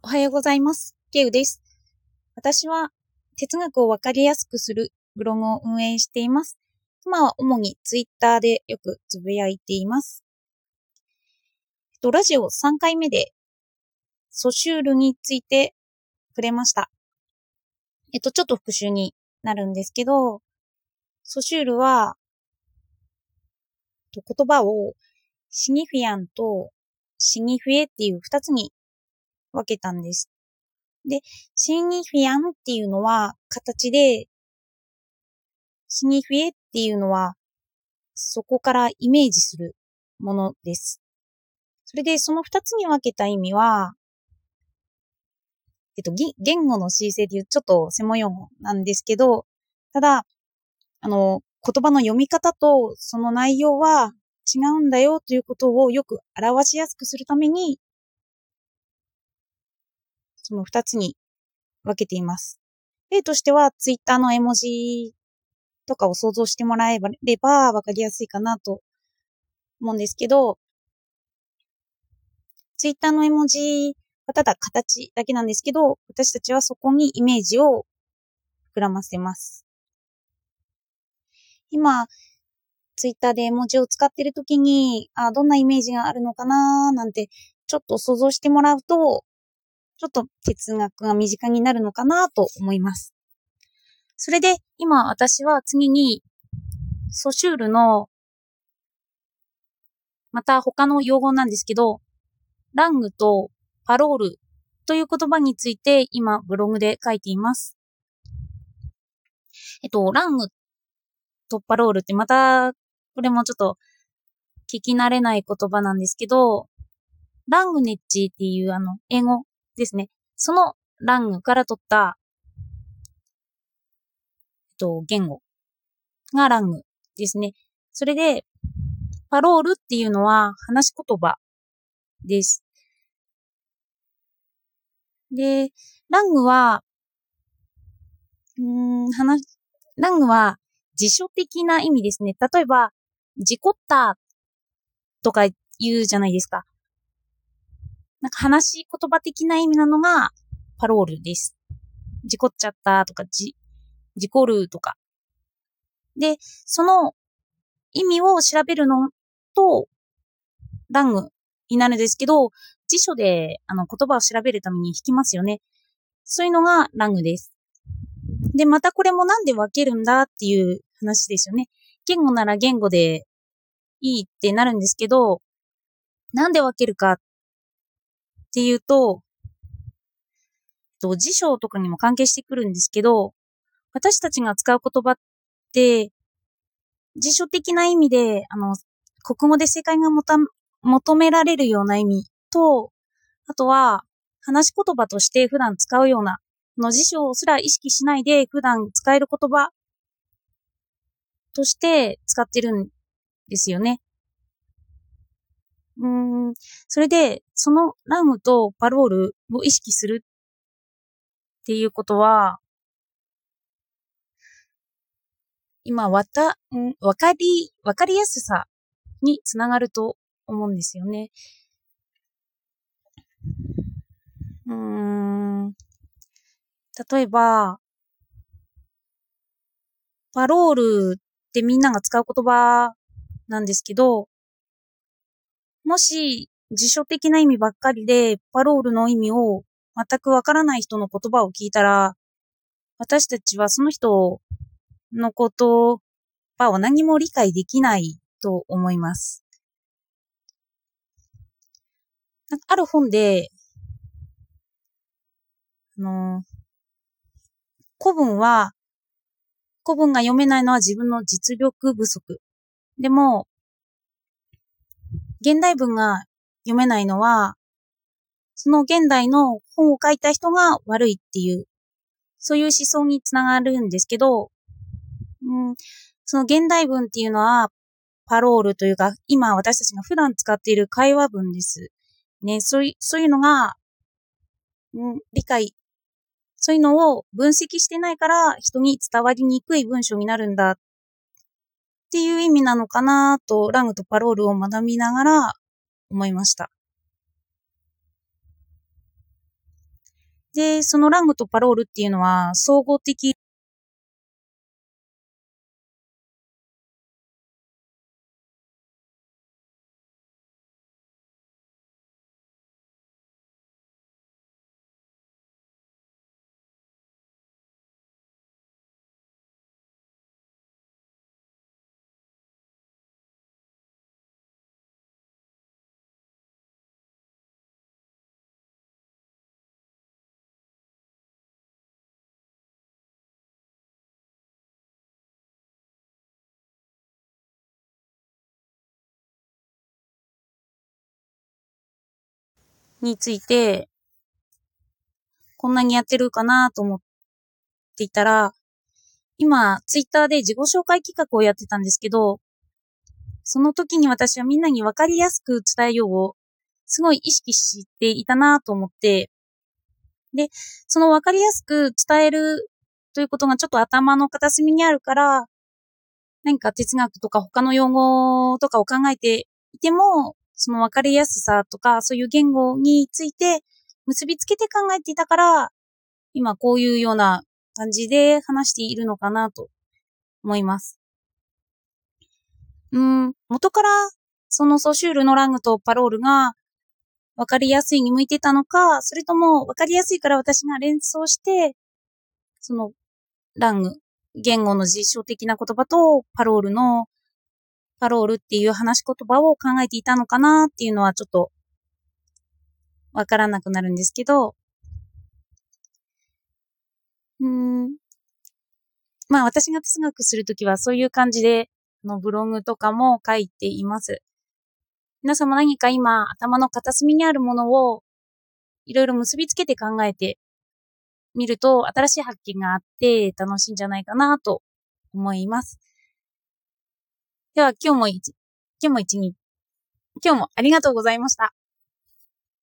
おはようございます。ケウです。私は哲学をわかりやすくするブログを運営しています。今は主にツイッターでよくつぶやいています。えっと、ラジオ3回目でソシュールについて触れました。えっと、ちょっと復習になるんですけど、ソシュールは、言葉をシニフィアンとシニフィエっていう二つに分けたんです。で、シニフィアンっていうのは形で、シニフィエっていうのはそこからイメージするものです。それで、その二つに分けた意味は、えっと、言語の申請でいうちょっと専門用語なんですけど、ただ、あの、言葉の読み方とその内容は違うんだよということをよく表しやすくするために、その二つに分けています。例としては、ツイッターの絵文字とかを想像してもらえれば分かりやすいかなと思うんですけど、ツイッターの絵文字はただ形だけなんですけど、私たちはそこにイメージを膨らませます。今、ツイッターで絵文字を使っているときに、あ、どんなイメージがあるのかななんて、ちょっと想像してもらうと、ちょっと哲学が身近になるのかなと思います。それで、今私は次に、ソシュールの、また他の用語なんですけど、ラングとパロールという言葉について今ブログで書いています。えっと、ラングとパロールってまた、これもちょっと聞き慣れない言葉なんですけど、ラングネッジっていうあの、英語ですね。そのラングから取った、えっと、言語がラングですね。それで、パロールっていうのは話し言葉です。で、ラングは、うん、話、ラングは辞書的な意味ですね。例えば、事故ったとか言うじゃないですか。話し言葉的な意味なのがパロールです。事故っちゃったとか、じ、事故るとか。で、その意味を調べるのと、ラングになるんですけど、辞書であの言葉を調べるために引きますよね。そういうのがラングです。で、またこれもなんで分けるんだっていう話ですよね。言語なら言語でいいってなるんですけど、なんで分けるかっっていうと、と辞書とかにも関係してくるんですけど、私たちが使う言葉って、辞書的な意味で、あの、国語で正解がもた求められるような意味と、あとは、話し言葉として普段使うような、の辞書すら意識しないで普段使える言葉として使ってるんですよね。うん、それで、そのラングとパロールを意識するっていうことは、今、わた、わかり、わかりやすさにつながると思うんですよね。うん、例えば、パロールってみんなが使う言葉なんですけど、もし辞書的な意味ばっかりでパロールの意味を全くわからない人の言葉を聞いたら、私たちはその人の言葉を何も理解できないと思います。ある本で、あの、古文は、古文が読めないのは自分の実力不足。でも、現代文が読めないのは、その現代の本を書いた人が悪いっていう、そういう思想につながるんですけど、うん、その現代文っていうのは、パロールというか、今私たちが普段使っている会話文です。ね、そういう、そういうのが、うん、理解、そういうのを分析してないから人に伝わりにくい文章になるんだっっていう意味なのかなと、ラングとパロールを学びながら思いました。で、そのラングとパロールっていうのは総合的について、こんなにやってるかなと思っていたら、今、ツイッターで自己紹介企画をやってたんですけど、その時に私はみんなに分かりやすく伝えようを、すごい意識していたなと思って、で、その分かりやすく伝えるということがちょっと頭の片隅にあるから、何か哲学とか他の用語とかを考えていても、その分かりやすさとか、そういう言語について結びつけて考えていたから、今こういうような感じで話しているのかなと思います。うん、元からそのソシュールのラングとパロールが分かりやすいに向いてたのか、それとも分かりやすいから私が連想して、そのラング、言語の実証的な言葉とパロールのパロールっていう話し言葉を考えていたのかなっていうのはちょっとわからなくなるんですけど、うん。まあ私が哲学するときはそういう感じで、のブログとかも書いています。皆さんも何か今頭の片隅にあるものをいろいろ結びつけて考えてみると新しい発見があって楽しいんじゃないかなと思います。では今日も一、今日も一日、今日もありがとうございました。